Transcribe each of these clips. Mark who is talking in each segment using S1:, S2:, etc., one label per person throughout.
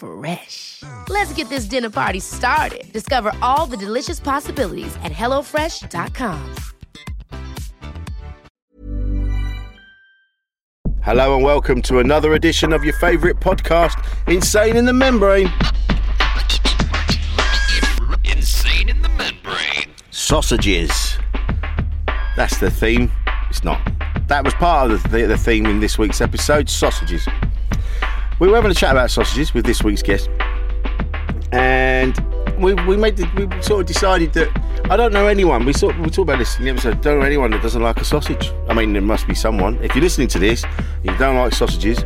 S1: Fresh. Let's get this dinner party started. Discover all the delicious possibilities at hellofresh.com.
S2: Hello and welcome to another edition of your favourite podcast, Insane in the Membrane.
S3: Insane in the membrane.
S2: Sausages. That's the theme. It's not. That was part of the, the theme in this week's episode sausages. We were having a chat about sausages with this week's guest, and we, we made the, we sort of decided that I don't know anyone. We sort we talked about this in the episode. Don't know anyone that doesn't like a sausage. I mean, there must be someone. If you're listening to this, you don't like sausages.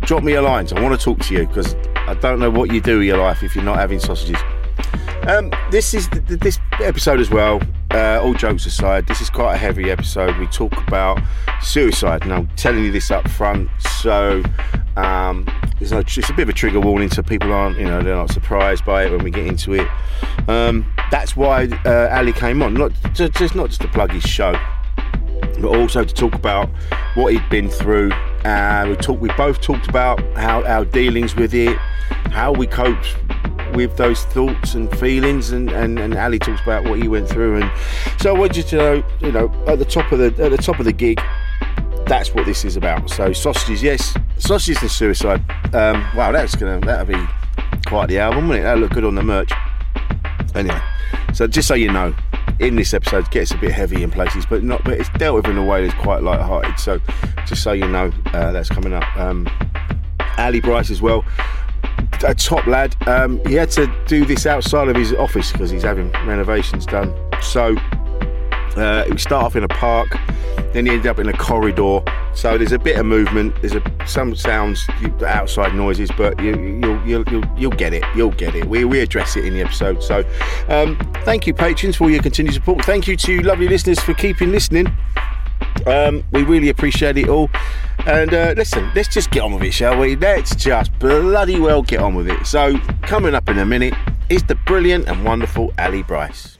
S2: Drop me a line. I want to talk to you because I don't know what you do with your life if you're not having sausages. Um, this is th- th- this episode as well. Uh, all jokes aside, this is quite a heavy episode. We talk about suicide, and I'm telling you this up front, so um, there's no, it's a bit of a trigger warning, so people aren't, you know, they're not surprised by it when we get into it. Um, that's why uh, Ali came on, not just, just not just to plug his show, but also to talk about what he'd been through. Uh, we talked, we both talked about how our dealings with it, how we coped with those thoughts and feelings, and, and, and Ali talks about what he went through. And so I want you to know, you know, at the top of the at the top of the gig, that's what this is about. So sausages, yes, sausages and suicide. Um, wow, that's gonna that'll be quite the album, wouldn't it? That'll look good on the merch. Anyway, so just so you know, in this episode it gets a bit heavy in places, but not. But it's dealt with in a way that's quite light-hearted. So just so you know, uh, that's coming up. Um, Ali Brice as well. A top lad. Um, he had to do this outside of his office because he's having renovations done. So uh, we start off in a park, then he ended up in a corridor. So there's a bit of movement. There's a, some sounds, outside noises, but you, you'll, you'll, you'll, you'll get it. You'll get it. We, we address it in the episode. So um, thank you, patrons, for your continued support. Thank you to lovely listeners for keeping listening. Um, we really appreciate it all. And uh, listen, let's just get on with it, shall we? Let's just bloody well get on with it. So, coming up in a minute is the brilliant and wonderful Ali Brice.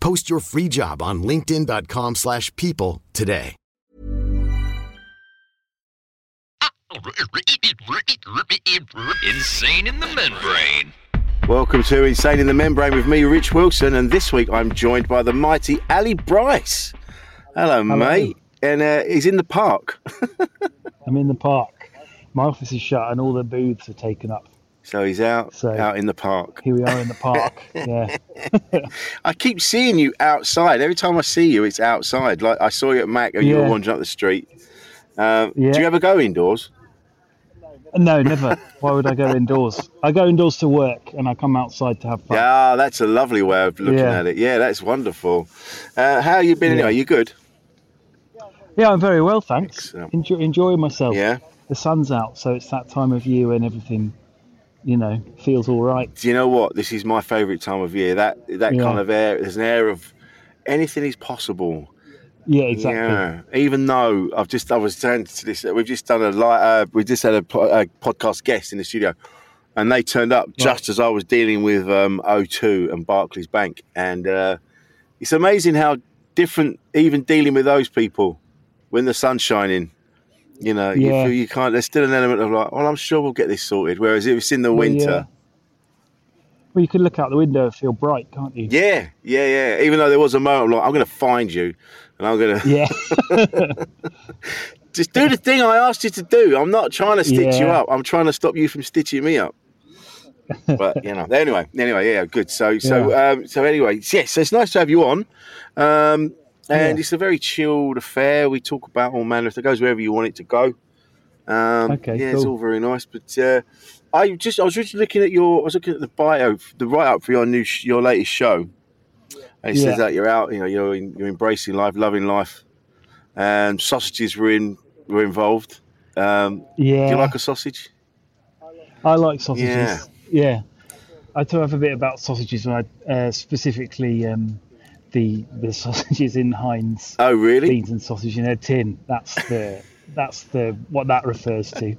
S4: Post your free job on linkedin.com/people slash people today.
S3: Insane in the membrane.
S2: Welcome to Insane in the Membrane with me, Rich Wilson, and this week I'm joined by the mighty Ali Brice. Hello, mate. and uh, he's in the park.
S5: I'm in the park. My office is shut and all the booths are taken up.
S2: So he's out
S5: So-
S2: out in the park.
S5: Here we are in the park. yeah.
S2: I keep seeing you outside. Every time I see you, it's outside. Like I saw you at Mac, and you were wandering up the street. Um,
S5: Yeah.
S2: Do you ever go indoors?
S5: No, never. Why would I go indoors? I go indoors to work and I come outside to have fun.
S2: Yeah, that's a lovely way of looking
S5: Yeah.
S2: at it. Yeah, that's wonderful. Uh, how you been
S5: Yeah.
S2: anyway? You good?
S5: Yeah, I'm very well, thanks. Enjoy, enjoying myself.
S2: Yeah.
S5: The sun's out, so it's that time of year when everything, you know, feels all right.
S2: Do you know what? This is my favourite time of year. That that
S5: Yeah.
S2: kind of air. There's an air of anything is possible.
S5: Yeah, exactly.
S2: Yeah. Even though I've just I was saying to this, we've just done a light. Uh, we just had a, a podcast guest in the studio, and they turned up just as I was dealing with um, O2 and Barclays Bank, and uh, it's amazing how different even dealing with those people when the sun's shining. You know, you
S5: Yeah.
S2: feel you can't. There's still an element of like, well, I'm sure we'll get this sorted. Whereas if it's in the winter.
S5: yeah. Well, you can look out the window and feel bright, can't you?
S2: Yeah, yeah, yeah. Even though there was a moment I'm like, I'm going to find you, and I'm going to
S5: Yeah.
S2: just do the thing I asked you to do. I'm not trying to stitch you up. I'm trying to stop you from stitching me up. But you know, anyway, anyway, yeah, good. So, so, um, so anyway, yes, so it's nice to have you on, um, and
S5: Yeah.
S2: it's a very chilled affair. We talk about all manner of It goes wherever you want it to go. Um,
S5: Okay,
S2: yeah, it's all very nice. But uh, I just, I was just looking at your, I was looking at the bio, the write up for your new, sh- your latest show. And it says that you're out, you know, you're in, you're embracing life, loving life, and sausages were in were involved. Um,
S5: yeah.
S2: Do you like a sausage?
S5: I like sausages.
S2: Yeah.
S5: Yeah. I do have a bit about sausages, and I, uh, specifically um, the the sausages in Heinz
S2: Oh, really?
S5: beans and sausage in a tin. That's the that's the what that refers to.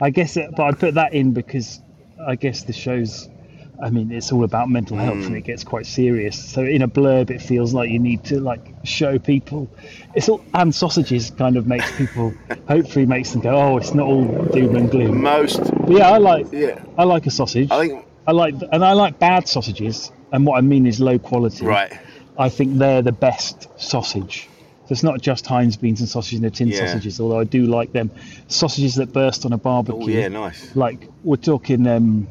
S5: I guess, it, but I put that in because I guess the show's. I mean, it's all about mental health,
S2: Hmm.
S5: and it gets quite serious. So in a blurb, it feels like you need to like show people. It's all and sausages kind of makes people. hopefully, makes them go, oh, it's not all doom and gloom.
S2: Most,
S5: But yeah, I like
S2: yeah.
S5: I like a sausage.
S2: I think
S5: I like and I like bad sausages. And what I mean is low quality.
S2: right.
S5: I think they're the best sausage. So it's not just Heinz beans and sausage and the tin
S2: Yeah.
S5: sausages, although I do like them. Sausages that burst on a barbecue.
S2: Oh, yeah, nice.
S5: Like we're talking um,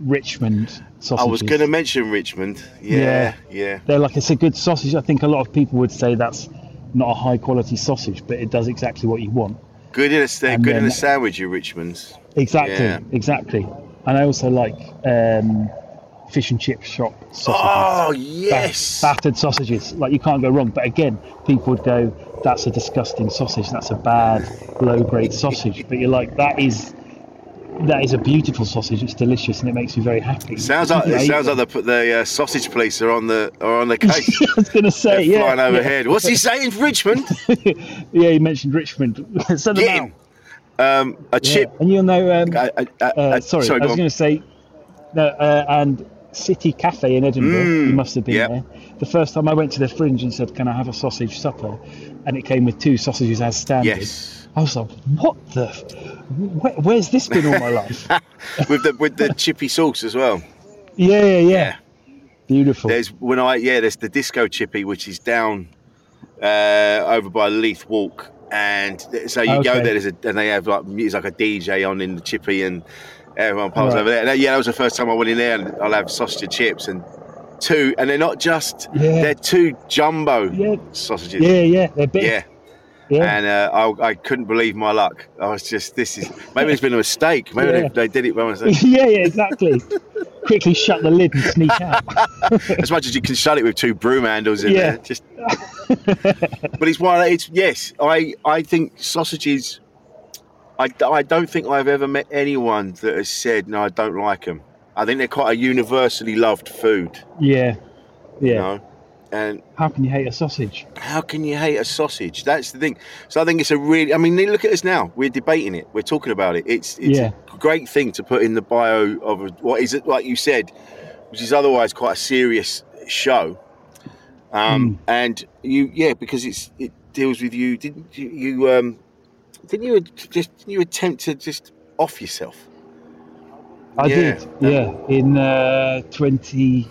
S5: Richmond sausages.
S2: I was going to mention Richmond. Yeah, yeah.
S5: They're like it's a good sausage. I think a lot of people would say that's not a high quality sausage, but it does exactly what you want.
S2: Good in a
S5: And
S2: good in a sandwich, you Richmonds.
S5: Exactly,
S2: Yeah.
S5: exactly. And I also like um, fish and chip shop sausages.
S2: Oh yes.
S5: battered sausages. Like you can't go wrong. But again, people would go, "That's a disgusting sausage. That's a bad, low-grade sausage." But you're like, "That is, that is a beautiful sausage. It's delicious, and it makes me very happy."
S2: Sounds like it sounds like the the uh, sausage police are on the are on the case.
S5: I was going to say,
S2: They're
S5: yeah,
S2: flying
S5: yeah.
S2: overhead. What's he saying, Richmond?
S5: yeah, he mentioned Richmond. Send
S2: Get him. Um, a
S5: Yeah.
S2: chip.
S5: And you'll know. Um,
S2: uh, uh, uh,
S5: uh, sorry,
S2: sorry,
S5: I was going to say, no, uh, and City Cafe in Edinburgh.
S2: Mm,
S5: you must have been
S2: yep.
S5: there. The first time I went to the Fringe and said, "Can I have a sausage supper?" and it came with two sausages as standard.
S2: Yes.
S5: I was like, "What the? Where, where's this been all my life?"
S2: with the with the chippy sauce as well.
S5: yeah, yeah, yeah. Beautiful.
S2: There's when I yeah, there's the disco chippy which is down uh, over by Leith Walk, and so you go there, there's a, and they have like music like a DJ on in the chippy, and everyone piles
S5: Right.
S2: over there. Uh, yeah, that was the first time I went in there, and I'll have sausage and chips and two, and they're not just
S5: Yeah.
S2: they're two jumbo
S5: Yeah.
S2: sausages.
S5: yeah, yeah. They're big.
S2: Yeah.
S5: yeah.
S2: And uh, I, I couldn't believe my luck. I was just, this is maybe it's been a mistake. Maybe they, they did it by mistake.
S5: yeah, yeah, exactly. Quickly shut the lid and sneak out.
S2: as much as you can shut it with two broom handles in
S5: Yeah.
S2: there. Just, but it's one. It's yes. I I think sausages. I, I don't think I've ever met anyone that has said no. I don't like them. I think they're quite a universally loved food.
S5: Yeah, yeah.
S2: You know, and
S5: How can you hate a sausage?
S2: how can you hate a sausage? That's the thing. So I think it's a really. I mean, look at us now. We're debating it. We're talking about it. It's it's
S5: Yeah.
S2: a great thing to put in the bio of a, what is it like you said, which is otherwise quite a serious show. Um, and you, yeah, because it's it deals with you. Didn't you? you um, didn't you just didn't you attempt to just off yourself?
S5: I
S2: Yeah.
S5: did, yeah, in uh, 20,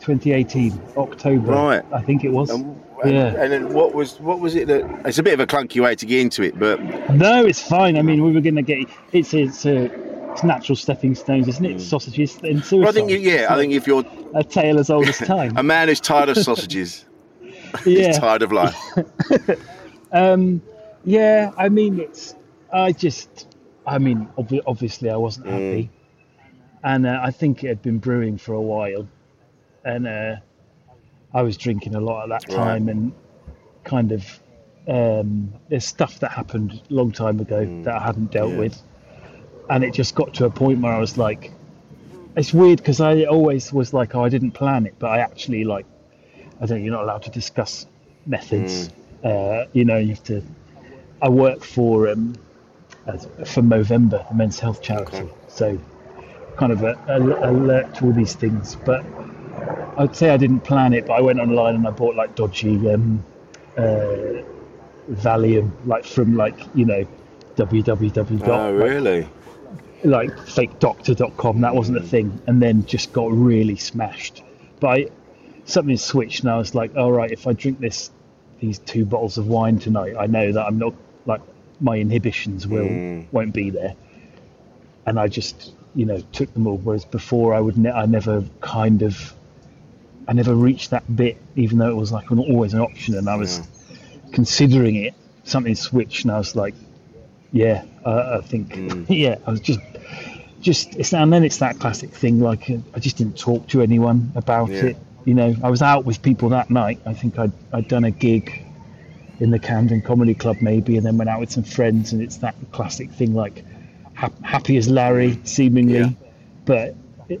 S5: 2018, October.
S2: Right.
S5: I think it was.
S2: And, And,
S5: Yeah.
S2: and then what was what was it that? It's a bit of a clunky way to get into it, but
S5: No, it's fine. I mean, we were going to get it's it's a it's natural stepping stones, isn't it? Sausages and suicide.
S2: Mm. well, I think yeah, I think if you're
S5: a tale as old as time.
S2: a man who's tired of sausages,
S5: yeah,
S2: he's tired of life.
S5: yeah. I mean, it's I just I mean, obvi- obviously, I wasn't happy, and uh, I think it had been brewing for a while, and uh, I was drinking a lot at that
S2: Right.
S5: time, and kind of um, there's stuff that happened a long time ago that I hadn't dealt
S2: Yeah.
S5: with, and it just got to a point where I was like, it's weird because I always was like, oh, I didn't plan it, but I actually like, I don't, you're not allowed to discuss methods. Uh, you know, you have to. I work for um, for Movember, the men's health charity,
S2: Okay.
S5: so kind of a, a, alert to all these things. But I'd say I didn't plan it, but I went online and I bought like dodgy um, uh, Valium, like from like you know www.
S2: oh, really?
S5: like like fakedoctor.com that wasn't a thing and then just got really smashed but I, something switched and i was like all right if i drink this these two bottles of wine tonight i know that i'm not like my inhibitions will won't be there and i just you know took them all whereas before i would ne- i never kind of i never reached that bit even though it was like an, always an option and i was considering it something switched and i was like yeah, uh, I think yeah, I was just just it's and then it's that classic thing like uh, I just didn't talk to anyone about
S2: Yeah.
S5: it. You know, I was out with people that night. I think I'd I'd done a gig in the Camden Comedy Club maybe, and then went out with some friends, and it's that classic thing like hap- happy as Larry seemingly,
S2: Yeah.
S5: but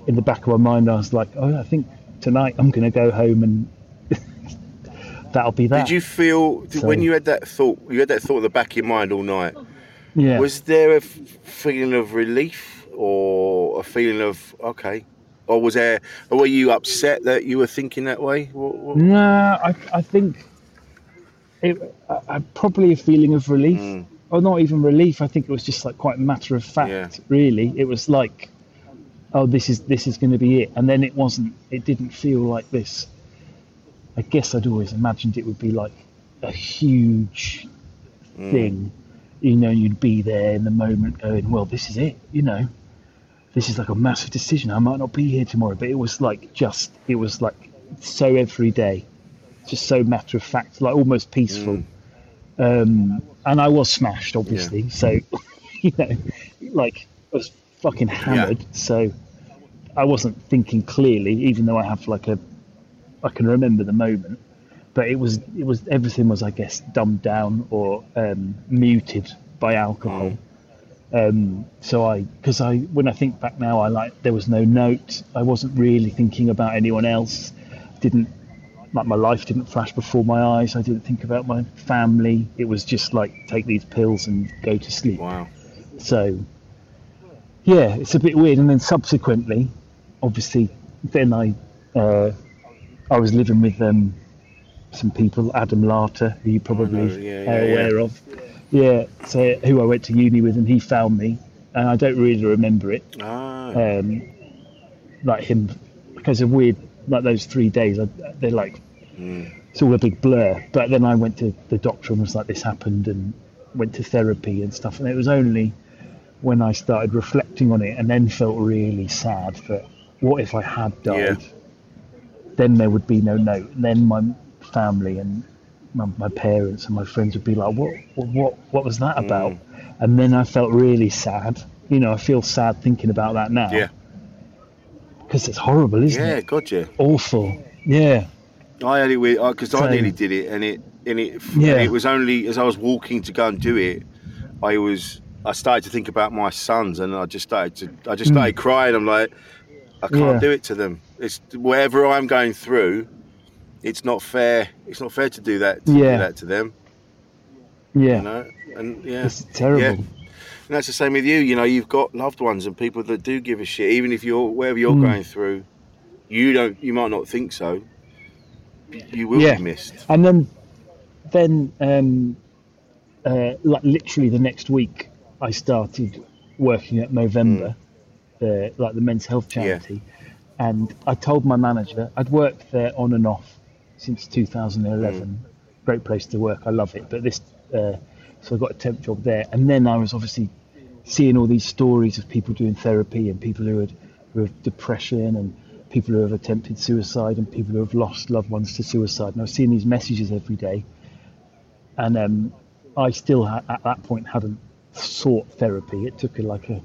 S5: in the back of my mind I was like, oh, I think tonight I'm going to go home and that'll be that.
S2: Did you feel did- when you had that thought? You had that thought in the back of your mind all night.
S5: yeah.
S2: Was there a f- feeling of relief or a feeling of okay, or was there? Or were you upset that you were thinking that way? What, what?
S5: No, I, I think it, probably a feeling of relief,
S2: Hmm.
S5: or not even relief. I think it was just like quite matter of fact.
S2: Yeah.
S5: Really, it was like, oh, this is this is going to be it, and then it wasn't. It didn't feel like this. I guess I'd always imagined it would be like a huge
S2: Hmm.
S5: thing. You know, you'd be there in the moment, going, well, this is it. You know, this is like a massive decision. I might not be here tomorrow, but it was like just, it was like so every day, just so matter of fact, like almost peaceful. Um, and I was smashed, obviously. So, you know, like I was fucking hammered. So I wasn't thinking clearly, even though I have like a, I can remember the moment. But it was, it was everything was, I guess, dumbed down or um, muted by alcohol. Um, so I, because I, when I think back now, I like there was no note. I wasn't really thinking about anyone else. Didn't like my life didn't flash before my eyes. I didn't think about my family. It was just like take these pills and go to sleep.
S2: Wow.
S5: So yeah, it's a bit weird. And then subsequently, obviously, then I, uh, I was living with um, some people, Adam Larter, who you probably
S2: know, yeah, yeah,
S5: are aware of. Yeah, so who I went to uni with, and he found me, and I don't really remember it.
S2: Ah.
S5: Um, like him, because of weird, like those three days, I, they're like, it's all a big blur. But then I went to the doctor and was like, this happened, and went to therapy and stuff. And it was only when I started reflecting on it, and then felt really sad that what if I had died?
S2: Yeah.
S5: Then there would be no note. And Then my family and my, my parents and my friends would be like, what, what, what, was that about?
S2: Mm.
S5: And then I felt really sad. You know, I feel sad thinking about that now.
S2: Yeah.
S5: Because it's horrible, isn't it?
S2: Yeah.
S5: it?
S2: Gotcha.
S5: Awful. Yeah.
S2: I had it with because I
S5: So-
S2: nearly did it, and it and it
S5: Yeah.
S2: and it was only as I was walking to go and do it, I was I started to think about my sons, and I just started to I just started crying. I'm like, I can't
S5: Hmm. Yeah.
S2: do it to them. It's whatever I'm going through. It's not fair. It's not fair to do that. To
S5: Yeah.
S2: do that to them.
S5: Yeah.
S2: You know, and yeah,
S5: It's terrible.
S2: Yeah. And that's the same with you. You know, you've got loved ones and people that do give a shit, even if you're whatever you're
S5: Mm.
S2: going through. You don't. You might not think so. You will
S5: Yeah.
S2: be missed.
S5: And then, then, um, uh, like literally the next week, I started working at Movember, uh, like the men's health
S2: Hmm. Yeah.
S5: charity, and I told my manager I'd worked there on and off since 2011, great place to work. I love it. But this, uh, so I got a temp job there, and then I was obviously seeing all these stories of people doing therapy and people who had who have depression and people who have attempted suicide and people who have lost loved ones to suicide. And I was seeing these messages every day, and um, I still ha- at that point hadn't sought therapy. It took like a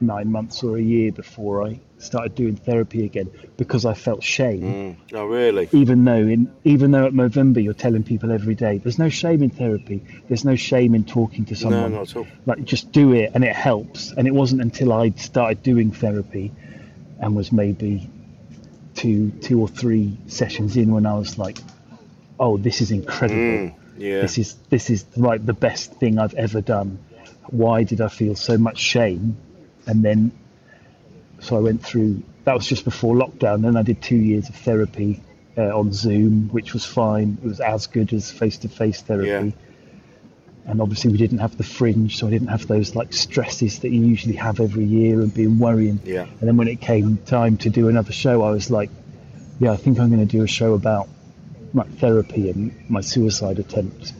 S5: nine months or a year before I started doing therapy again because I felt shame.
S2: Oh, really?
S5: Even though in even though at Movember you're telling people every day, there's no shame in therapy. There's no shame in talking to someone.
S2: No, not at all.
S5: Like just do it and it helps. And it wasn't until I'd started doing therapy and was maybe two two or three sessions in when I was like, oh, this is incredible.
S2: Yeah.
S5: This is this is like the best thing I've ever done. Why did I feel so much shame? And then, so I went through. That was just before lockdown. Then I did two years of therapy uh, on Zoom, which was fine. It was as good as face-to-face therapy.
S2: Yeah.
S5: And obviously, we didn't have the fringe, so I didn't have those like stresses that you usually have every year and being worrying.
S2: Yeah.
S5: And then when it came time to do another show, I was like, yeah, I think I'm going to do a show about my therapy and my suicide attempt,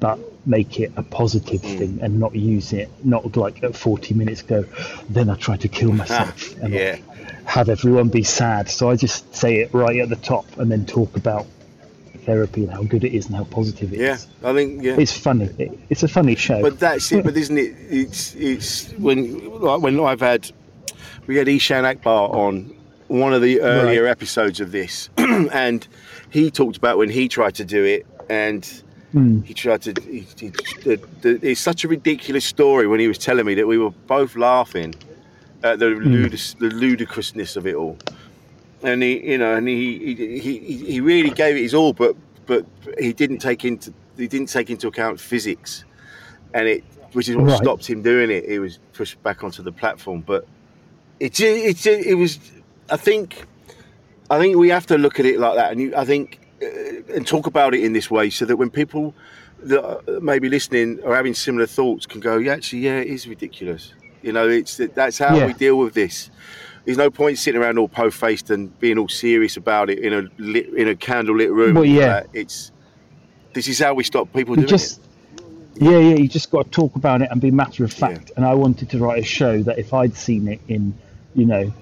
S5: but make it a positive
S2: Mm.
S5: thing and not use it, not like at 40 minutes go, then I tried to kill myself and
S2: Yeah.
S5: have everyone be sad. So I just say it right at the top and then talk about therapy and how good it is and how positive it is.
S2: Yeah, I think yeah.
S5: It's funny. It, it's a funny show.
S2: But that's it. But isn't it? It's it's when like when I've had we had Eshaan Akbar on one of the earlier
S5: Right.
S2: episodes of this, and he talked about when he tried to do it, and
S5: Hmm.
S2: he tried to. He, he, the, the, it's such a ridiculous story when he was telling me that we were both laughing at the,
S5: Hmm.
S2: ludic- the ludicrousness of it all. And he, you know, and he, he he he really gave it his all, but but he didn't take into he didn't take into account physics, and it which is what
S5: Right.
S2: stopped him doing it. He was pushed back onto the platform, but it it it, it was. I think I think we have to look at it like that, and you, I think uh, and talk about it in this way, so that when people that maybe listening or having similar thoughts can go, yeah, actually, yeah, it is ridiculous. You know, it's that's how
S5: Yeah.
S2: we deal with this. There's no point sitting around all po-faced and being all serious about it in a lit, in a candlelit room.
S5: Well, yeah.
S2: Uh, it's this is how we stop people
S5: you
S2: doing
S5: just yeah yeah you just got to talk about it and be matter of fact
S2: Yeah.
S5: and i wanted to write a show that if i'd seen it in you know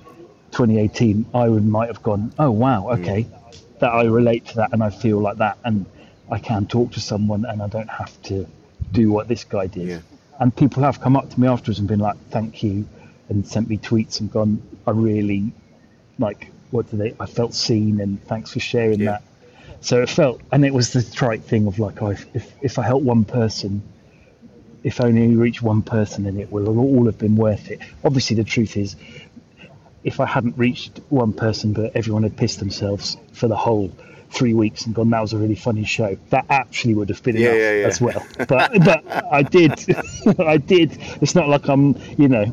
S5: 2018 i would might have gone oh wow
S2: Mm.
S5: okay that i relate to that and i feel like that and i can talk to someone and i don't have to do what this guy did
S2: Yeah.
S5: and people have come up to me afterwards and been like thank you and sent me tweets and gone i really like what do they i felt seen and thanks for sharing
S2: Yeah.
S5: that so it felt, and it was the trite thing of like, oh, if, if, if I help one person, if only you reach one person, then it will all have been worth it. Obviously, the truth is, if I hadn't reached one person, but everyone had pissed themselves for the whole three weeks and gone, that was a really funny show, that actually would have been
S2: Yeah,
S5: enough
S2: yeah, yeah.
S5: as well. But but I did, I did. It's not like I'm, you know,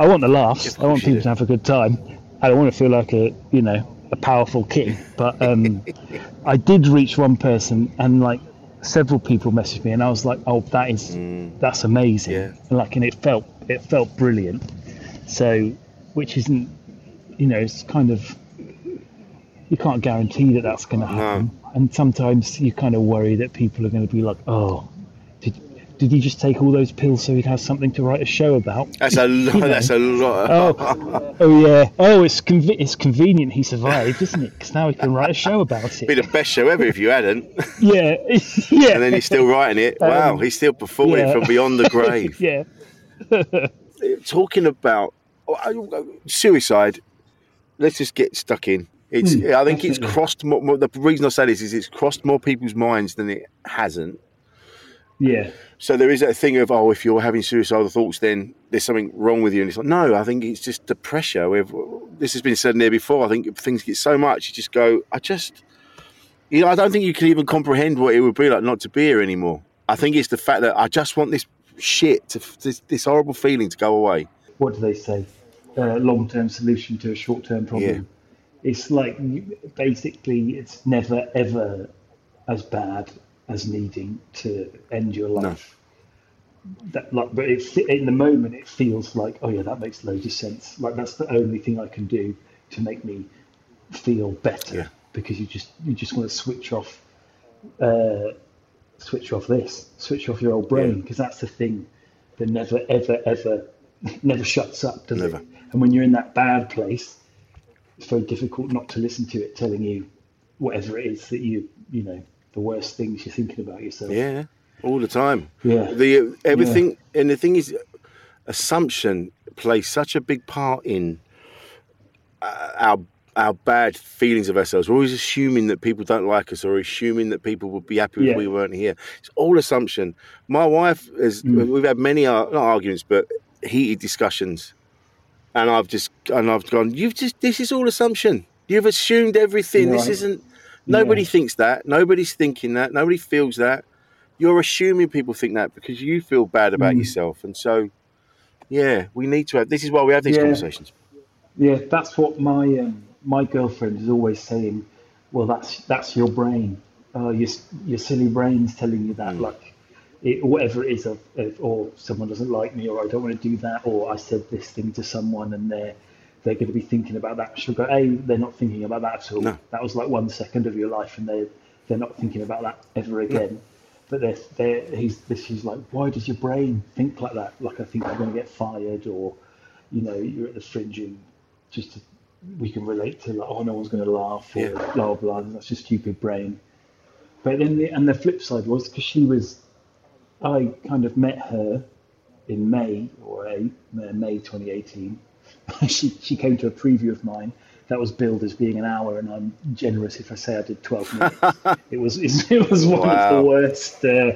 S5: I want the laughs. I want people to have a good time. I don't want to feel like a, you know, a powerful king. But um, I did reach one person, and like several people messaged me, and I was like, "Oh, that is that's amazing!"
S2: Mm. Yeah.
S5: And like, and it felt it felt brilliant. So, which isn't, you know, it's kind of you can't guarantee that that's going to happen, and sometimes you kind of worry that people are going to be like, "Oh, did he just take all those pills so he'd have something to write a show about?"
S2: That's a lot.
S5: You know.
S2: That's a lot.
S5: Oh, oh yeah. Oh, it's it's convenient he survived, isn't it? Because now he can write a show about it.
S2: Be the best show ever if you hadn't.
S5: Yeah, yeah.
S2: and then he's still writing it. Wow, he's still performing
S5: yeah.
S2: from beyond the grave.
S5: yeah.
S2: Talking about oh, suicide, let's just get stuck in. It's.
S5: Hmm,
S2: I think it's crossed more, more. The reason I say this is it's crossed more people's minds than it hasn't.
S5: Yeah.
S2: So there is that thing of oh, if you're having suicidal thoughts, then there's something wrong with you. And it's like no, I think it's just the pressure. We've, this has been said there before. I think things get so much, you just go. I just, you know, I don't think you can even comprehend what it would be like not to be here anymore. I think it's the fact that I just want this shit, to, this, this horrible feeling to go away.
S5: What do they say? Uh, long-term solution to a short-term problem. It's like basically it's never ever as bad as needing to end your life. That like, but it, in the moment it feels like, oh yeah, that makes loads of sense. Like that's the only thing I can do to make me feel better
S2: Yeah.
S5: because you just you just want to switch off uh, switch off this, switch off your old brain, because that's the thing that never, ever, ever, never shuts up, does
S2: Never.
S5: it? And when you're in that bad place, it's very difficult not to listen to it telling you whatever it is that you, you know, the worst things you're thinking about yourself.
S2: Yeah, all the time.
S5: Yeah.
S2: The everything, and the thing is, assumption plays such a big part in uh, our our bad feelings of ourselves. We're always assuming that people don't like us, or assuming that people would be happy
S5: Yeah.
S2: if we weren't here. It's all assumption. My wife is. We've had many ar- not arguments, but heated discussions, and I've just and I've gone. You've just. This is all assumption. You've assumed everything. This isn't. Nobody
S5: Yeah.
S2: thinks that. Nobody's thinking that. Nobody feels that. You're assuming people think that because you feel bad about
S5: Mm.
S2: yourself, and so, yeah, we need to have. This is why we have these
S5: Yeah.
S2: conversations.
S5: Yeah, that's what my um, my girlfriend is always saying. Well, that's that's your brain. Uh, your your silly brain's telling you that, like it, whatever it is, of, of, or someone doesn't like me, or I don't want to do that, or I said this thing to someone, and they're they're going to be thinking about that. She'll go, "Hey, they're not thinking about that at all.
S2: No.
S5: That was like one second of your life, and they they're not thinking about that ever again." But they're, they're, he's, she's like, why does your brain think like that? Like I think you're going to get fired, or you know, you're at the fringe and just to, we can relate to like, oh, no one's going to laugh or
S2: Yeah.
S5: blah blah. That's just stupid brain. But then the and the flip side was because she was, I kind of met her in May or a, May 2018. she she came to a preview of mine that was billed as being an hour, and I'm generous if I say I did 12 minutes. it was it was one of the worst. Uh,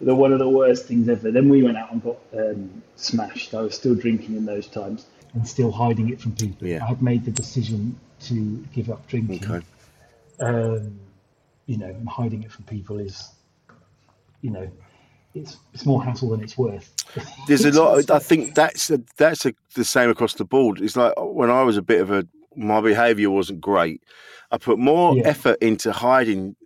S5: the one of the worst things ever. Then we went out and got um, smashed. I was still drinking in those times and still hiding it from people.
S2: Yeah.
S5: I had made the decision to give up drinking.
S2: Okay.
S5: Um, you know, and hiding it from people is, you know, it's it's more hassle than it's worth.
S2: There's a lot. I think that's a, that's a, the same across the board. It's like when I was a bit of a my behaviour wasn't great. I put more
S5: Yeah.
S2: effort into hiding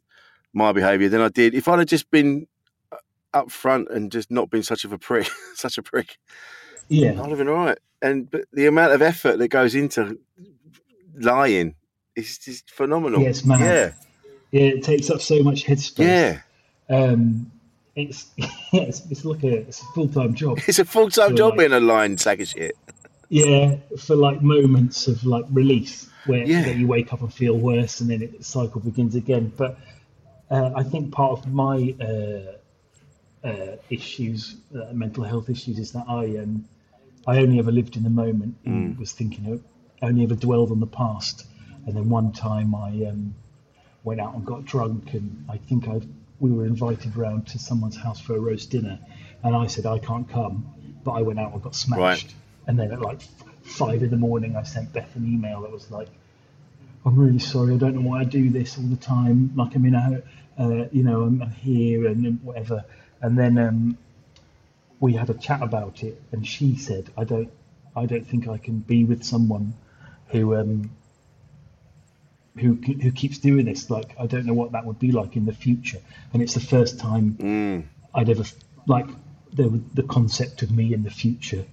S2: my behaviour than I did if I'd have just been uh, up front and just not been such of a prick, such a prick.
S5: Yeah,
S2: I'd have been all right. And but the amount of effort that goes into lying is just phenomenal.
S5: Yes, man.
S2: Yeah,
S5: yeah, it takes up so much headspace.
S2: yeah.
S5: Um, it's it's, it's like a it's a full time job.
S2: It's a full time job
S5: like-
S2: being a lying sack of shit.
S5: Yeah, for like moments of like release where
S2: Yeah.
S5: where you wake up and feel worse, and then it cycle begins again. But uh, I think part of my uh, uh, issues, uh, mental health issues, is that I um, I only ever lived in the moment and was thinking of only ever dwelled on the past. And then one time I um, went out and got drunk, and I think I we were invited round to someone's house for a roast dinner, and I said I can't come, but I went out and got smashed.
S2: Right.
S5: And then at like five in the morning, I sent Beth an email that was like, "I'm really sorry. I don't know why I do this all the time. Like I'm in a, uh, you know, I'm, I'm here and, and whatever." And then um, we had a chat about it, and she said, "I don't, I don't think I can be with someone who um, who who keeps doing this. Like I don't know what that would be like in the future." And it's the first time mm. I'd ever like the the concept of me in the future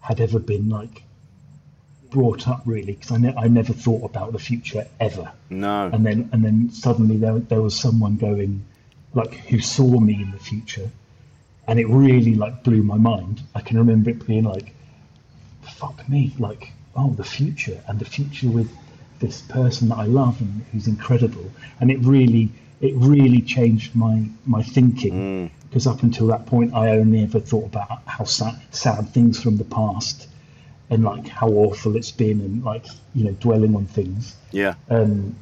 S5: had ever been like brought up really because I, ne- I never thought about the future ever
S2: No.
S5: and then and then suddenly there there was someone going like who saw me in the future and it really like blew my mind I can remember it being like fuck me like oh the future and the future with this person that I love and who's incredible. And it really it really changed my my thinking. Because up until that point I only ever thought about how sad, sad things from the past and like how awful it's been and like you know dwelling on things.
S2: Yeah.
S5: um,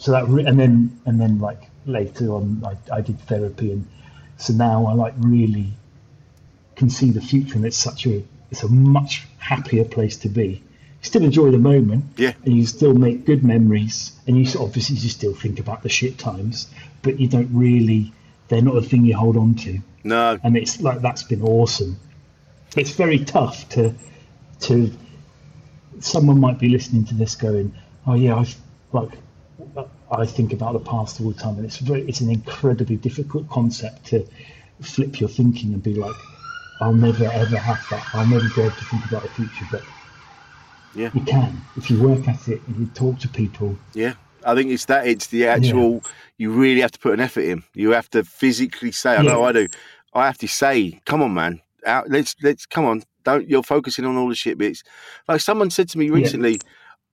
S5: so that re- and then and then like later on I, I did therapy and so now I like really can see the future and it's such a it's a much happier place to be still enjoy the moment
S2: Yeah.
S5: and you still make good memories and you obviously you still think about the shit times but you don't really they're not a thing you hold on to
S2: No.
S5: and it's like that's been awesome. It's very tough to to someone might be listening to this going, oh yeah, I've like I think about the past all the time, and it's very it's an incredibly difficult concept to flip your thinking and be like, I'll never ever have that. I'll never be able to think about the future, but
S2: Yeah.
S5: you can if you work at it and you talk to people
S2: Yeah. I think it's that. It's the actual. You really have to put an effort in. You have to physically say. I know I do. I have to say, "Come on, man. Out, let's let's come on." Don't you're focusing on all the shit bits. Like someone said to me recently,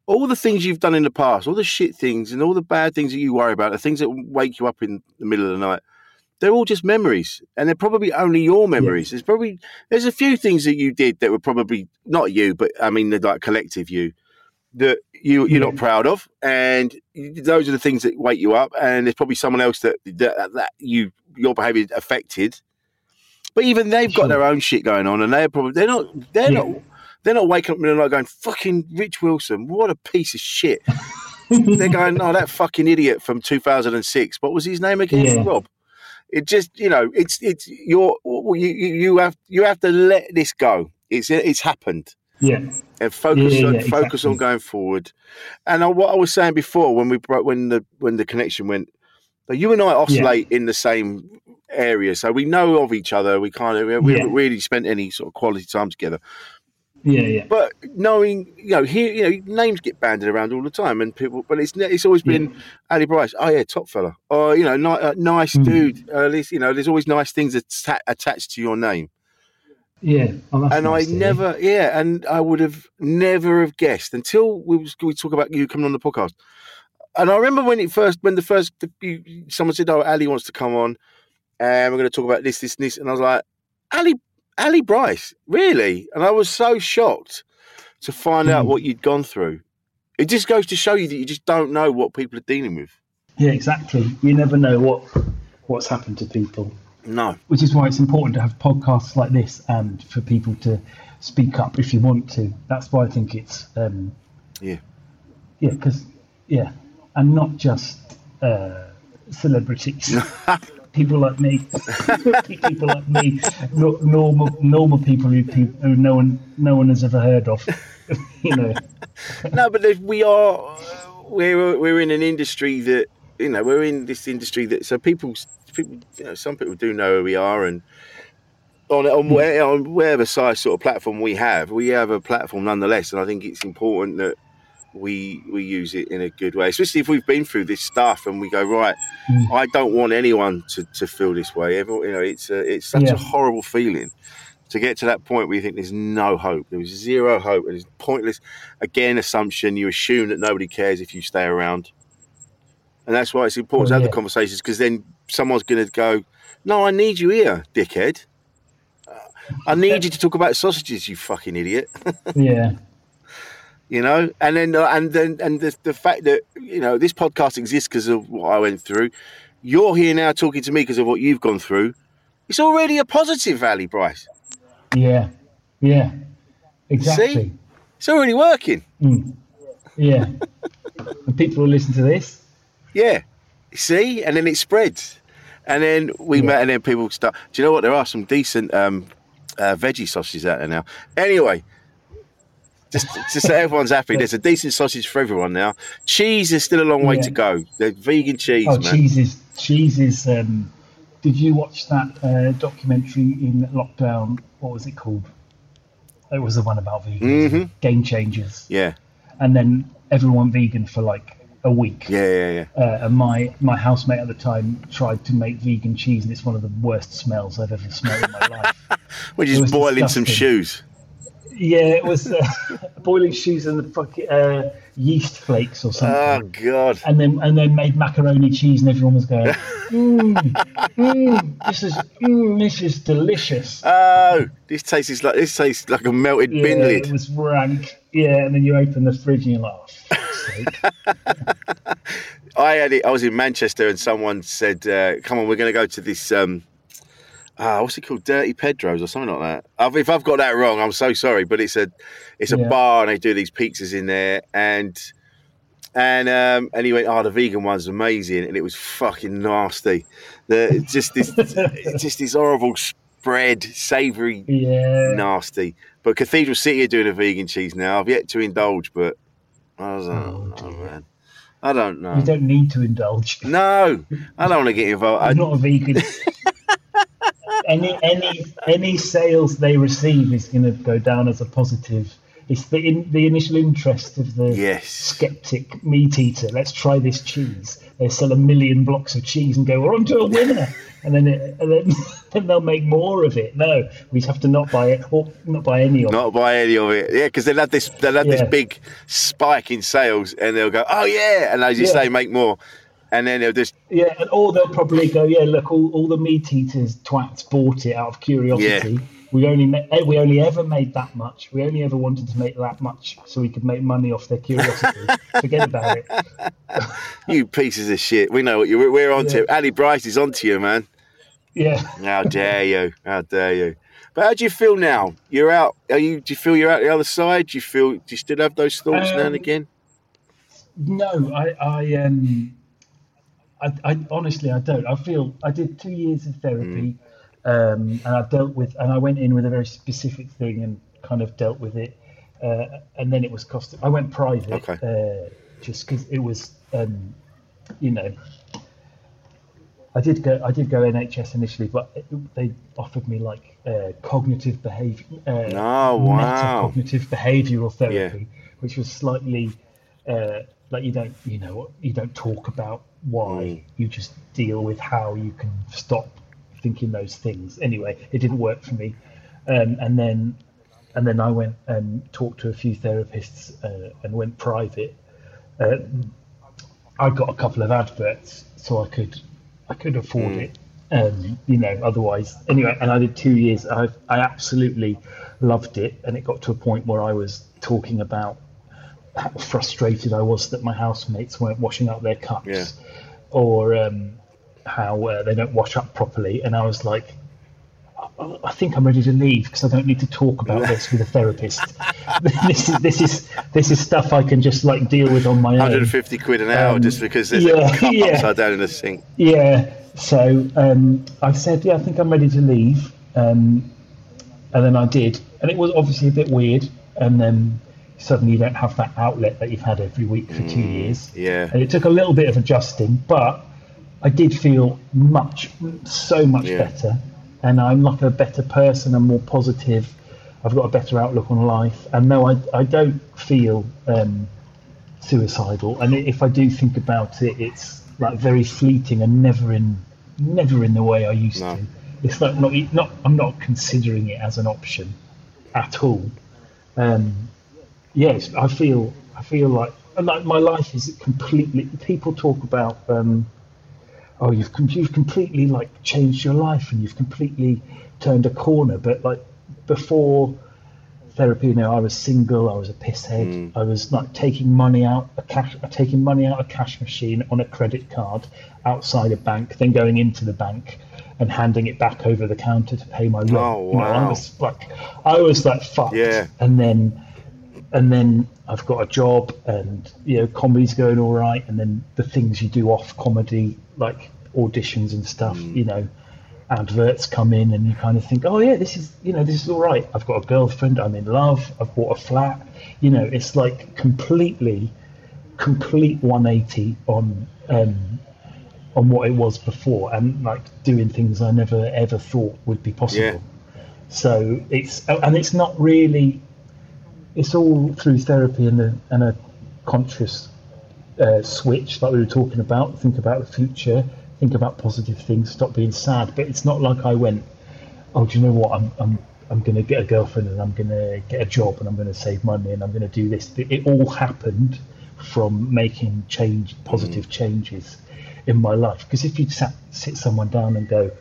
S2: all the things you've done in the past, all the shit things, and all the bad things that you worry about, the things that wake you up in the middle of the night. They're all just memories, and they're probably only your memories. There's probably there's a few things that you did that were probably not you, but I mean, they're like collective you that you you're not
S5: mm-hmm.
S2: proud of, and those are the things that wake you up. And there's probably someone else that that, that you your behaviour affected. But even they've got
S5: Sure.
S2: their own shit going on, and they're probably they're not they're
S5: Yeah.
S2: not they're not waking up in the night going fucking Rich Wilson, what a piece of shit. they're going, oh, that fucking idiot from 2006. What was his name again?
S5: Yeah.
S2: Rob. It just you know it's it's your you you have you have to let this go. It's it's happened
S5: Yeah.
S2: and focus
S5: Yeah, yeah,
S2: on
S5: yeah,
S2: focus on going forward. And I, what I was saying before when we broke when the when the connection went, you and I oscillate in the same area, so we know of each other. We kind of we haven't really spent any sort of quality time together.
S5: Yeah. Yeah.
S2: But knowing, you know, here, you know, names get banded around all the time, and people. But it's it's always been Ali Brice. Oh yeah, top fella. Or you know, ni- uh, nice
S5: Mm.
S2: dude. Uh, at least you know, there's always nice things atta- attached to your name.
S5: Yeah. Oh,
S2: and
S5: nice
S2: I
S5: to hear.
S2: never, yeah, and I would have never have guessed until we was, we talk about you coming on the podcast. And I remember when it first, when the first, the, you, someone said, "Oh, Ali wants to come on, and we're going to talk about this, this, and this," and I was like, "Ali, Ali Brice, really?" And I was so shocked to find out
S5: Hmm.
S2: what you'd gone through. It just goes to show you that you just don't know what people are dealing with.
S5: Yeah. Exactly. You never know what what's happened to people.
S2: No,
S5: which is why it's important to have podcasts like this and for people to speak up if you want to. That's why I think it's um,
S2: yeah,
S5: yeah, because yeah, and not just uh, celebrities. people like me, people like me, normal normal people who, who no one no one has ever heard of. you know,
S2: no, but we are we're we're in an industry that you know we're in this industry that so people people you know some people do know who we are and on on, hmm. where, on whatever size sort of platform we have we have a platform nonetheless. And I think it's important that we we use it in a good way especially if we've been through this stuff and we go right
S5: Mm.
S2: I don't want anyone to, to feel this way Everyone, you know it's a, it's such
S5: Yeah.
S2: a horrible feeling to get to that point where you think there's no hope. there's zero hope, and it's pointless. Again, assumption. You assume that nobody cares if you stay around, and that's why it's important
S5: Oh,
S2: to have
S5: yeah.
S2: the conversations because then someone's going to go, "No, I need you here, dickhead. Uh, I need you to talk about sausages, you fucking idiot."
S5: yeah,
S2: you know? And then uh, and then and the, the fact that you know this podcast exists because of what i went through. You're here now talking to me because of what you've gone through. It's already a positive Ali Brice.
S5: Yeah, yeah, exactly.
S2: it's already working.
S5: Mm. Yeah, and people will listen to this,
S2: yeah. See? And then it spreads. And then we met and then people start do you know what? There are some decent um uh, veggie sausages out there now. Anyway just, just so everyone's happy there's a decent sausage for everyone now cheese is still a long way
S5: Yeah.
S2: to go the vegan cheese
S5: Oh,
S2: man
S5: cheese is cheese is. Um, did you watch that uh, documentary in lockdown? What was it called? It was the one about vegans,
S2: Mhm.
S5: game changers,
S2: yeah
S5: and then everyone vegan for like a week.
S2: yeah yeah yeah
S5: Uh, and my my housemate at the time tried to make vegan cheese, and it's one of the worst smells I've ever smelled in my life.
S2: We're just boiling some shoes.
S5: Yeah, it was uh, boiling shoes and the fucking uh, yeast flakes or something.
S2: Oh God!
S5: and then and then made macaroni cheese, and everyone was going, mm, mm, "This is mm, this is delicious."
S2: Oh, this tastes like this tastes like a melted
S5: yeah,
S2: bin
S5: it was rank. Yeah, and then you open the fridge and you're like, oh.
S2: I had it. I was in Manchester, and someone said, uh, "Come on, we're going to go to this." Um, ah, what's it called? Dirty Pedro's or something like that. I've, if I've got that wrong, I'm so sorry. But it's a it's a
S5: Yeah.
S2: bar, and they do these pizzas in there, and and um, and he went, "Oh, the vegan one's amazing," and it was fucking nasty. The just this just this horrible spread, savoury
S5: yeah,
S2: nasty. But Cathedral City are doing a vegan cheese now. I've yet to indulge, but I was like,
S5: Oh,
S2: oh, man. I don't know.
S5: you don't need to indulge.
S2: No, I don't want to get involved. I,
S5: I'm not a vegan. any any any sales they receive is going to go down as a positive It's the in, the initial interest of the
S2: Yes.
S5: skeptic meat eater. Let's try this cheese. They sell a million blocks of cheese and go, we're on to a winner. And then, it, and then, then they'll make more of it. No, we have to not buy it or not buy any of it.
S2: Not buy any of it. Yeah, because they'll have this they'll have
S5: Yeah.
S2: this big spike in sales and they'll go, Oh yeah, and as you
S5: Yeah.
S2: say, make more. And then they'll just
S5: Yeah, and or they'll probably go, yeah, look, all, all the meat eaters twats bought it out of curiosity.
S2: Yeah.
S5: We only eh, we only ever made that much. We only ever wanted to make that much so we could make money off their curiosity. Forget about it.
S2: you pieces of shit. We know what you we're, on to. Ali Brice is on to you, man.
S5: Yeah.
S2: How dare you? How dare you? But how do you feel now? You're out. Are you? Do you feel you're out the other side? Do you feel? Do you still have those thoughts now and
S5: Um,
S2: again?
S5: No, I, I, um, I, I honestly, I don't. I feel I did two years of therapy, um, and I dealt with, and I went in with a very specific thing and kind of dealt with it, uh, and then it was cost. I went private,
S2: Okay.
S5: uh, just because it was, um, you know. I did go. I did go NHS initially, but it, they offered me like uh, cognitive behavior. Uh,
S2: Oh, wow.
S5: Metacognitive behavioural therapy, which was slightly uh, like you don't, you know, you don't talk about why.
S2: Mm.
S5: You just deal with how you can stop thinking those things. Anyway, it didn't work for me, um, and then and then I went and talked to a few therapists uh, and went private. Uh, I got a couple of adverts so I could I could afford it. Um, you know, otherwise anyway, and I did two years. I I absolutely loved it, and it got to a point where I was talking about how frustrated I was that my housemates weren't washing up their cups,
S2: Yeah.
S5: or um, how uh, they don't wash up properly, and I was like. I- I think I'm ready to leave because I don't need to talk about this with a therapist. this is this is this is stuff I can just like deal with on my own.
S2: 150 quid an hour
S5: um,
S2: just because there's
S5: yeah,
S2: a cup
S5: yeah.
S2: upside down in the sink.
S5: Yeah. So um, I said, yeah, I think I'm ready to leave. Um, and then I did. And it was obviously a bit weird. And then suddenly you don't have that outlet that you've had every week for two years.
S2: yeah.
S5: And it took a little bit of adjusting, but I did feel much, so much
S2: Yeah.
S5: better. And I'm like a better person. I'm more positive. I've got a better outlook on life. And no, I, I don't feel um, suicidal. And if I do think about it, it's like very fleeting and never in never in the way I used
S2: No.
S5: to. It's like not not I'm not considering it as an option at all. Um, yes, I feel I feel like like my life is completely. People talk about um, oh you've you've completely like changed your life and you've completely turned a corner, but like before therapy. You know, I was single. I was a pisshead. I was like taking money out a cash, taking money out a cash machine on a credit card outside a bank, then going into the bank and handing it back over the counter to pay my rent.
S2: Oh,
S5: You know, I was like, I was like fucked.
S2: Yeah.
S5: And then, and then I've got a job, and you know, comedy's going all right, and then the things you do off comedy, like auditions and stuff,
S2: Mm.
S5: you know adverts come in and you kind of think, oh yeah, this is you know this is all right. I've got a girlfriend. I'm in love. I've bought a flat. You know, it's like completely, complete 180 on um, on what it was before, and like doing things I never ever thought would be possible.
S2: Yeah.
S5: So it's and it's not really. It's all through therapy and a and a conscious uh, switch like we were talking about. Think about the future. Think about positive things. Stop being sad. But it's not like I went. Oh, do you know what? I'm I'm I'm going to get a girlfriend and I'm going to get a job and I'm going to save money and I'm going to do this. It all happened from making change, positive changes in my life. Because if you sat, sit someone down and go,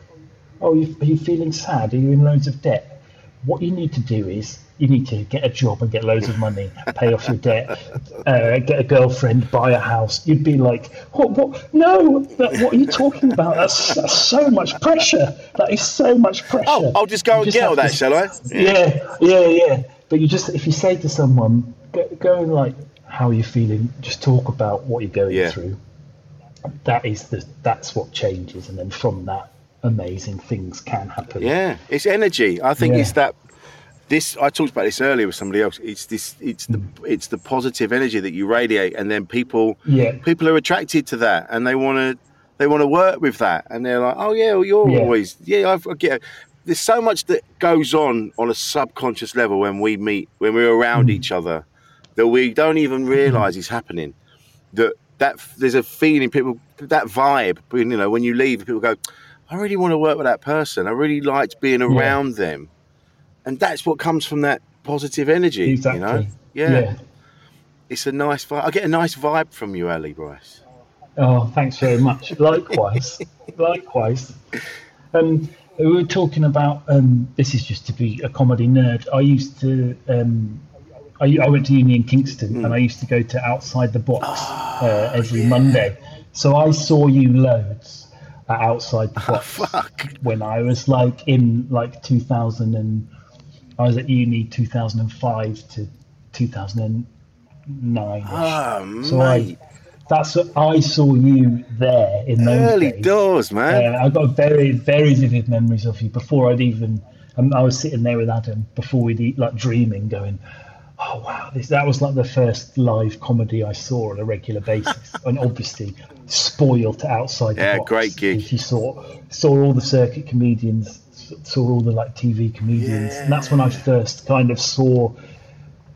S5: "Oh, you, are you feeling sad? Are you in loads of debt?" What you need to do is you need to get a job and get loads of money, pay off your debt, uh, get a girlfriend, buy a house. You'd be like, "What? What? No! That, what are you talking about? That's, that's so much pressure. That is so much pressure."
S2: Oh, I'll just go
S5: You
S2: and
S5: just
S2: get all that,
S5: to-
S2: shall I?
S5: yeah, yeah, yeah. But you just, if you say to someone, go, go and like, how are you feeling? Just talk about what you're going
S2: Yeah.
S5: through. That is the, that's what changes, and then from that, amazing things can happen.
S2: Yeah, it's energy. I think
S5: Yeah.
S2: it's that. This I talked about this earlier with somebody else. It's this. It's the. It's the positive energy that you radiate, and then people.
S5: Yeah.
S2: People are attracted to that, and they want to. They want to work with that, and they're like, "Oh yeah, well, you're
S5: Yeah.
S2: always yeah." I've, I get. there's so much that goes on on a subconscious level when we meet, when we're around mm. each other, that we don't even mm. realise is happening. That that there's a feeling people that vibe. You know, when you leave, people go, "I really want to work with that person. I really liked being around them," and that's what comes from that positive energy.
S5: Exactly.
S2: You know,
S5: Yeah.
S2: it's a nice vibe. I get a nice vibe from you, Ali Brice.
S5: Oh, thanks very much. Likewise. Likewise. Um, we were talking about um, this is just to be a comedy nerd. I used to um, I, I went to uni in Kingston and I used to go to outside the box uh, every Monday. So I saw you loads at outside the box
S2: Fuck.
S5: when I was like in like 2000 and I was at uni 2005 to 2009.
S2: Oh,
S5: So
S2: mate.
S5: I, that's what I saw you there in those
S2: Early
S5: days.
S2: doors, man.
S5: Uh, I got very, very vivid memories of you before I'd even. Um, I was sitting there with Adam before we'd eat, like dreaming, going, "Oh wow, this that was like the first live comedy I saw on a regular basis." and obviously, spoiled to outside the
S2: Yeah, great gig.
S5: because You saw saw all the circuit comedians, saw all the like TV comedians, and that's when I first kind of saw.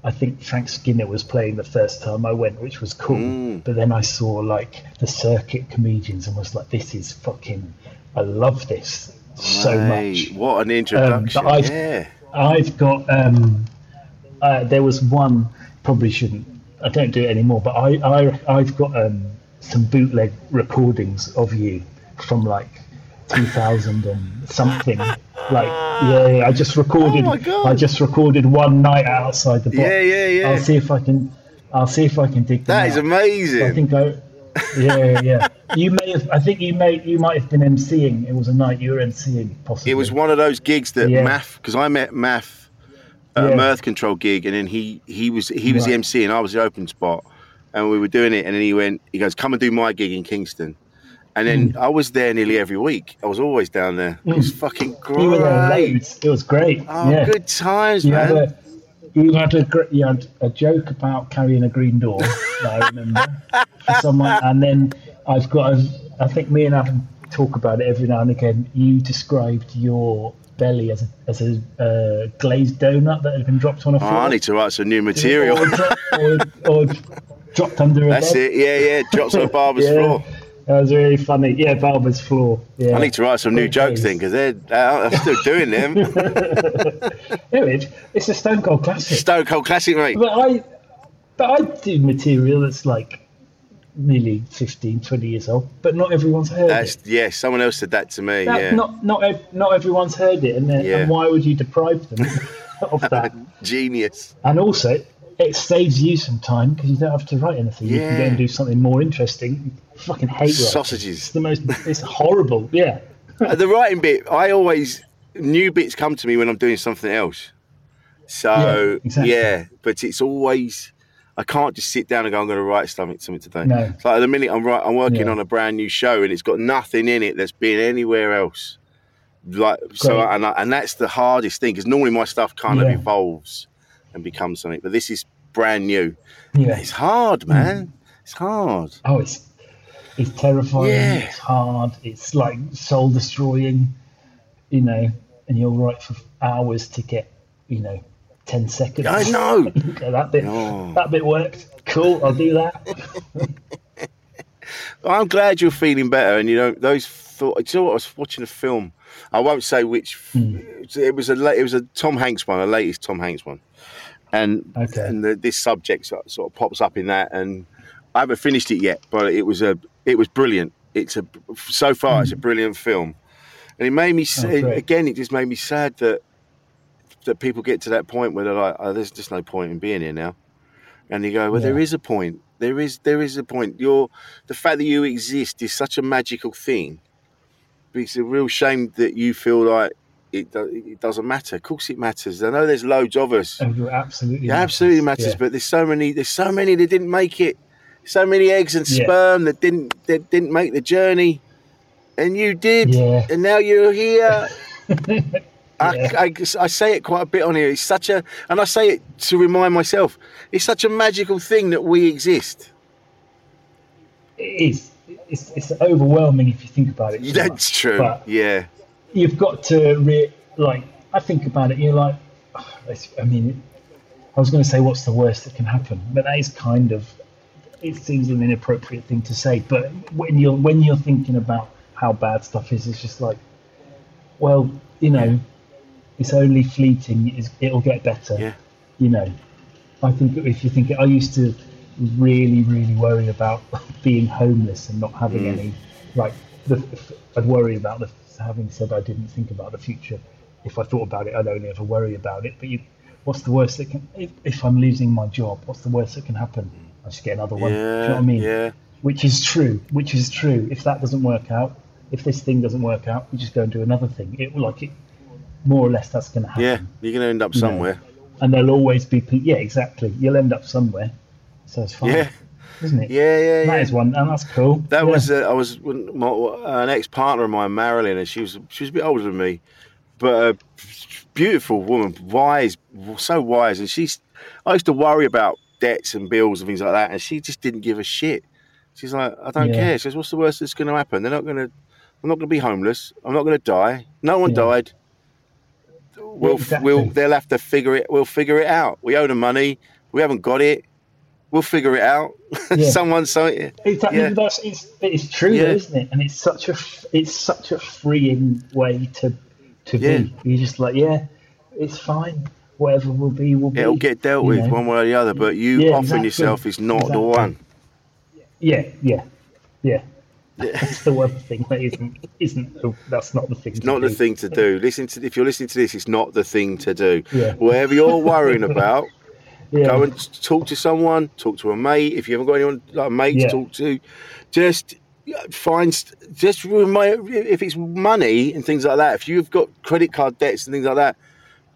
S5: I think Frank Skinner was playing the first time I went, which was cool.
S2: Mm.
S5: But then I saw like the circuit comedians and was like, this is fucking, I love this so much.
S2: What an
S5: Um,
S2: introduction.
S5: but I've,
S2: yeah.
S5: I've got, um, uh, there was one, probably shouldn't, I don't do it anymore, but I, I, I've got um, some bootleg recordings of you from like 2000 and something. Like, yeah, yeah, I just recorded,
S2: Oh.
S5: I just recorded one night outside the box.
S2: Yeah, yeah, yeah.
S5: I'll see if I can, I'll see if I can dig them
S2: That is
S5: out.
S2: amazing.
S5: I think I, yeah, yeah. You may have. I think you may. You might have been emceeing. It was a night you were emceeing, possibly.
S2: It was one of those gigs that
S5: Yeah.
S2: Math, because I met Math at a
S5: Yeah.
S2: Mirth Control gig, and then he he was he was the MC and I was the open spot, and we were doing it, and then he went, he goes, "Come and do my gig in Kingston," and then
S5: Hmm.
S2: I was there nearly every week. I was always down there. It was fucking
S5: You were there
S2: great.
S5: loads. It was great.
S2: Oh,
S5: yeah.
S2: good times,
S5: You
S2: man.
S5: had a. You had a gr- you had a joke about carrying a green door that I remember someone, and then I've got a. I think me and Adam talk about it every now and again. You described your belly as a as a uh, glazed donut that had been dropped on a
S2: Oh,
S5: floor.
S2: I need to write some new material.
S5: Or, or, or dropped under a
S2: That's
S5: bed.
S2: it. Yeah, yeah. Drops on the barber's
S5: Yeah.
S2: floor.
S5: That was really funny. Yeah, Barber's floor. Yeah.
S2: I need to write some new
S5: Great
S2: jokes then, because they're uh, I'm still doing them.
S5: Yeah, it's a Stone Cold classic.
S2: Stone Cold Classic, mate.
S5: But I, but I do material that's like nearly 15, 20 years old, but not everyone's heard
S2: That's
S5: it.
S2: yeah. Someone else said that to me.
S5: That-
S2: yeah.
S5: Not not not everyone's heard it, and, then,
S2: Yeah.
S5: and why would you deprive them of that?
S2: Genius.
S5: And also, it saves you some time because you don't have to write anything. You can go and do something more interesting. I fucking hate writing.
S2: Sausages.
S5: It's the most. It's horrible. Yeah.
S2: The writing bit, I always new bits come to me when I'm doing something else. So
S5: Yeah, exactly.
S2: yeah, but it's always I can't just sit down and go. I'm going to write something something today.
S5: No.
S2: It's like at the minute I'm right, I'm working
S5: Yeah.
S2: on a brand new show and it's got nothing in it that's been anywhere else. Like so, and I, and that's the hardest thing because normally my stuff kind
S5: Yeah.
S2: of evolves and becomes something, but this is brand new.
S5: Yeah.
S2: It's hard, man. Mm. It's hard.
S5: Oh, it's it's terrifying.
S2: Yeah.
S5: It's hard. It's like soul destroying, you know. And you'll write for hours to get, you know, ten seconds.
S2: I know.
S5: Okay, that bit,
S2: No.
S5: that bit worked. Cool. I'll do that.
S2: I'm glad you're feeling better, and you know those thoughts. You know? I was watching a film. I won't say which.
S5: Hmm.
S2: It was a it was a Tom Hanks one, a latest Tom Hanks one, and
S5: Okay.
S2: and the, this subject sort sort of pops up in that, and I haven't finished it yet, but it was a it was brilliant. It's a so far it's a brilliant film, and it made me
S5: Hmm. Oh, great.
S2: again. It just made me sad that that people get to that point where they're like, oh, "There's just no point in being here now," and you go, "Well, there
S5: Yeah.
S2: is a point. There is there is a point. You're the fact that you exist is such a magical thing. It's a real shame that you feel like it do, it doesn't matter. Of course, it matters. I know there's loads of us.
S5: Oh, it absolutely.
S2: It absolutely matters,
S5: Yeah.
S2: but there's so many. There's so many that didn't make it. So many eggs and
S5: Yeah.
S2: sperm that didn't that didn't make the journey, and you did.
S5: Yeah.
S2: And now you're here. I, I, I say it quite a bit on here. It's such a, and I say it to remind myself. It's such a magical thing that we exist.
S5: it is. It's, it's overwhelming if you think about it.
S2: That's
S5: much.
S2: true.
S5: But
S2: yeah.
S5: you've got to re- like I think about it. You're like, it's, I mean, I was going to say what's the worst that can happen, but that is kind of it seems an inappropriate thing to say. But when you're when you're thinking about how bad stuff is, it's just like, well, you know, it's only fleeting. It's, it'll get better.
S2: Yeah.
S5: You know, I think if you think I used to really really worry about being homeless and not having
S2: Mm.
S5: any like the, I'd worry about the having said I didn't think about the future. If I thought about it, I'd only ever worry about it. But you, what's the worst that can? If, if I'm losing my job, what's the worst that can happen? I just get another one. Do you know what I mean?
S2: yeah.
S5: Which is true. Which is true. If that doesn't work out, if this thing doesn't work out, we just go and do another thing. It like it, more or less, that's going to happen.
S2: Yeah, you're going to end up
S5: You know,
S2: somewhere.
S5: And there'll always be people. Yeah, exactly. You'll end up somewhere. So it's fine.
S2: Yeah.
S5: Isn't it?
S2: Yeah, yeah,
S5: That
S2: yeah.
S5: is one, and that's cool.
S2: That
S5: Yeah.
S2: was uh, I was my, an ex partner of mine, Marilyn, and she was she was a bit older than me, but a beautiful woman, wise, so wise, and she's. I used to worry about debts and bills and things like that, and she just didn't give a shit. She's like, I don't
S5: Yeah.
S2: care. She says, what's the worst that's going to happen? They're not going to. I'm not going to be homeless. I'm not going to die. No one died. We'll,
S5: exactly.
S2: we'll, they'll have to figure it. We'll figure it out. We owe them money. We haven't got it. We'll figure it out.
S5: Yeah.
S2: Someone, so yeah.
S5: Exactly.
S2: Yeah.
S5: That's it's, it's true,
S2: Yeah.
S5: though, isn't it? And it's such a it's such a freeing way to to be. You're just like, yeah, it's fine. Whatever will be, will be.
S2: It'll get dealt with
S5: know?
S2: one way or the other, but you offering
S5: exactly.
S2: yourself is not the one.
S5: Yeah, yeah, yeah. That's the one thing that isn't isn't the, that's not the thing.
S2: It's not the thing to do. Listen to if you're listening to this, it's not the thing to do.
S5: Yeah.
S2: Whatever you're worrying about,
S5: Yeah.
S2: go and talk to someone. Talk to a mate. If you haven't got anyone like a mate
S5: Yeah.
S2: to talk to, just find just remind if it's money and things like that. If you've got credit card debts and things like that,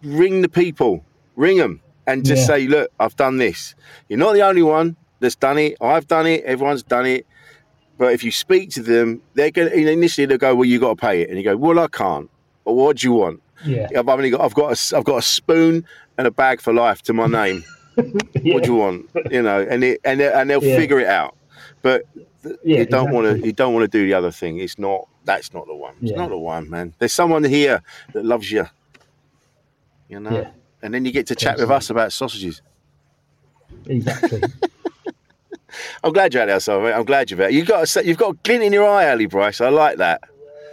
S2: ring the people, ring them, and just
S5: Yeah.
S2: say, "Look, I've done this. You're not the only one that's done it. I've done it. Everyone's done it." But if you speak to them, they're going to initially they'll go, "Well, you got to pay it," and you go, "Well, I can't." Or what do you want?
S5: Yeah.
S2: I've only got I've got a, I've got a spoon and a bag for life to my name. What do you want? You know, and it and they, and they'll
S5: Yeah.
S2: figure it out. But th-
S5: Yeah,
S2: you don't want to you don't want to do the other thing. It's not that's not the one. It's
S5: Yeah.
S2: not the one, man. There's someone here that loves you. You know,
S5: Yeah.
S2: and then you get to chat with us about sausages.
S5: Exactly.
S2: I'm glad you're out there, so. I'm glad you're there. You've got a, you've got a glint in your eye, Ali Brice. I like that.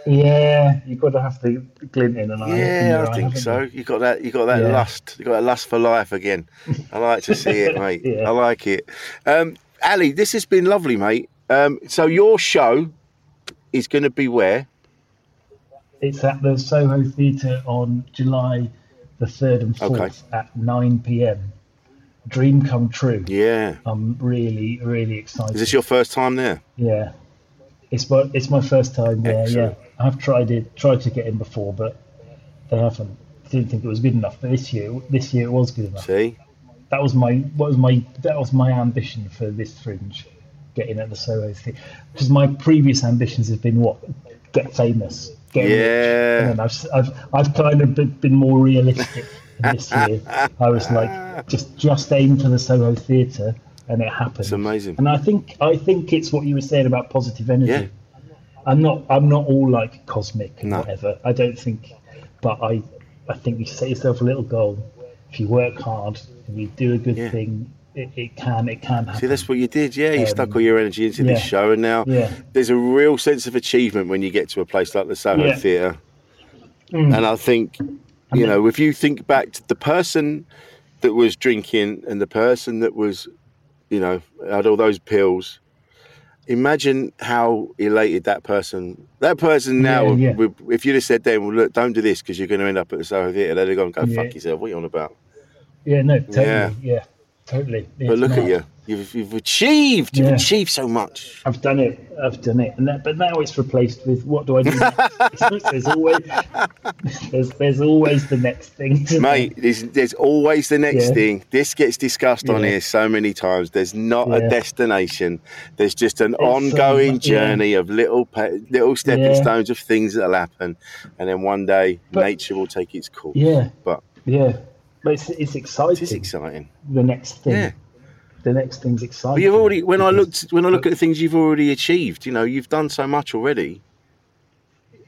S5: Yeah, you've got to have the glint in an eye.
S2: Yeah, I think
S5: haven't
S2: so.
S5: you?
S2: You got that. You got that
S5: Yeah.
S2: lust. You got that lust for life again. I like to see it, mate.
S5: Yeah.
S2: I like it. Um, Ali, this has been lovely, mate. Um, so your show is going to be where?
S5: It's at the Soho Theatre on July the 3rd and 4th
S2: Okay.
S5: at 9 pm. Dream come true.
S2: Yeah.
S5: I'm really, really excited.
S2: Is this your first time there?
S5: Yeah. It's my it's my first time there,
S2: Excellent.
S5: yeah. I've tried it tried to get in before but they haven't didn't think it was good enough. But this year this year it was good enough.
S2: See,
S5: That was my what was my that was my ambition for this fringe, getting at the Soho thing. Because my previous ambitions have been what? Get famous. Get rich.
S2: Yeah.
S5: And I've, I've I've kind of been, been more realistic this year. I was like just just aim for the Soho Theatre and it happened.
S2: it's amazing.
S5: And I think I think it's what you were saying about positive energy.
S2: Yeah.
S5: I'm not I'm not all like cosmic and
S2: No.
S5: whatever. I don't think, but I I think you set yourself a little goal. If you work hard and you do a good
S2: Yeah.
S5: thing, it, it can it can happen.
S2: See, that's what you did. Yeah, you
S5: Um,
S2: stuck all your energy into this show, and now
S5: Yeah.
S2: there's a real sense of achievement when you get to a place like the Soho
S5: Yeah.
S2: Theatre.
S5: Mm.
S2: And I think, you know, if you think back to the person that was drinking and the person that was, you know, had all those pills, imagine how elated that person. That person now,
S5: Yeah, yeah.
S2: would- if you'd have said then well, look, don't do this because you're going to end up at the Soho Theatre, they'd have gone, go
S5: Yeah.
S2: fuck yourself. What are you on about?
S5: Yeah, no, totally.
S2: Yeah.
S5: Yeah, totally.
S2: but look at you. You've, you've achieved. You've
S5: Yeah.
S2: achieved so much.
S5: I've done it. I've done it. And that, but now it's replaced with what do I do? there's always there's there's always the next thing.
S2: Mate, there's, there's always the next
S5: Yeah.
S2: thing. This gets discussed on here so many times. There's not a destination. There's just an
S5: um,
S2: ongoing
S5: yeah.
S2: journey of little little stepping
S5: Yeah.
S2: stones of things that'll happen, and then one day
S5: But-
S2: nature will take its course.
S5: Yeah,
S2: But
S5: yeah. But it's it's exciting.
S2: it is exciting.
S5: The next thing. The next thing's exciting.
S2: But you've already when I looked when I look at the things you've already achieved, you know, you've done so much already.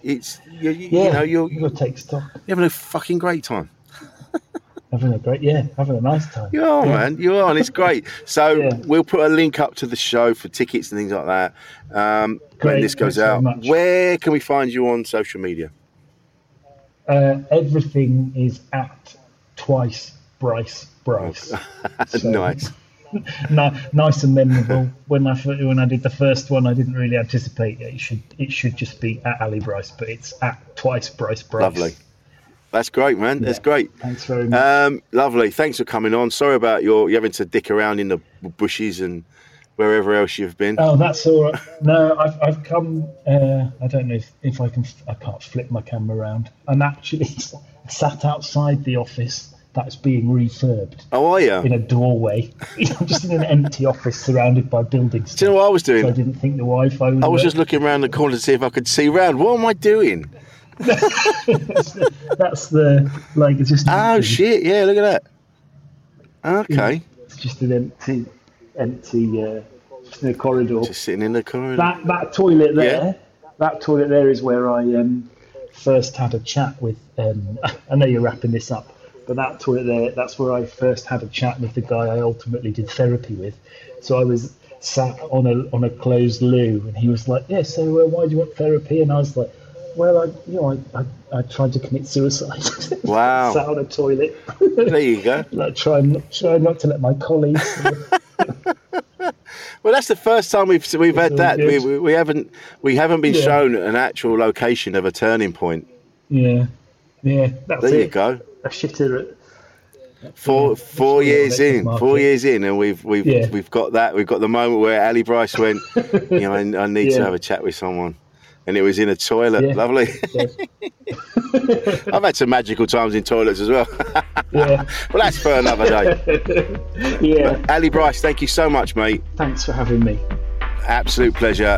S2: It's you, you,
S5: Yeah,
S2: you know you're,
S5: you've got to take stock.
S2: having a fucking great time.
S5: Having a great, yeah, having a nice time.
S2: You are,
S5: Yeah.
S2: man. You are, and it's great. So
S5: Yeah.
S2: we'll put a link up to the show for tickets and things like that. Um, when this goes out,
S5: much.
S2: where can we find you on social media?
S5: Uh, everything is at twice Brice Brice. So-
S2: nice.
S5: Ni- nice and memorable. When I when I did the first one, I didn't really anticipate it should it should just be at Ali Brice, but it's at twice Brice Brice.
S2: Lovely. That's great, man. That's
S5: Yeah.
S2: great.
S5: Thanks very much.
S2: Um, lovely. Thanks for coming on. Sorry about your you having to dick around in the bushes and wherever else you've been.
S5: Oh, that's all right. No, I've, I've come. Uh, I don't know if, if I can. I can't flip my camera around. I'm actually sat outside the office that's being refurbed
S2: How are you?
S5: in a doorway. I'm just in an empty office surrounded by buildings.
S2: Do you know what I was
S5: So I didn't think the Wi-Fi. Would
S2: I was
S5: work.
S2: just looking around the corner to see if I could see round. What am I doing?
S5: That's the like. It's just.
S2: Oh shit! Yeah, look at that. Okay,
S5: It's just an empty, empty. Uh, just in a corridor.
S2: just sitting in the corridor.
S5: That that toilet there,
S2: Yeah.
S5: that toilet there is where I um, first had a chat with. Um, I know you're wrapping this up, but that toilet there, that's where I first had a chat with the guy I ultimately did therapy with. So I was sat on a on a closed loo, and he was like, "Yeah, so uh, why do you want therapy?" And I was like, "Well, I, you know, I, I, I tried to commit suicide."
S2: Wow.
S5: sat on a toilet.
S2: There you go.
S5: like trying not, trying not to let my colleagues.
S2: Well, that's the first time we've we've had that. We, we, we haven't we haven't been
S5: Yeah.
S2: shown an actual location of a turning point.
S5: yeah, yeah. That's
S2: There
S5: it.
S2: you go.
S5: A shitter at
S2: Four four years in,
S5: market.
S2: four years in, and we've we've
S5: Yeah.
S2: we've got that. We've got the moment where Ali Brice went. you know, I, I need to have a chat with someone, and it was in a toilet.
S5: Yeah.
S2: Lovely. I've had some magical times in toilets as well.
S5: Yeah,
S2: well, that's for another day.
S5: yeah.
S2: Ali Brice, thank you so much, mate.
S5: Thanks for having me.
S2: Absolute pleasure.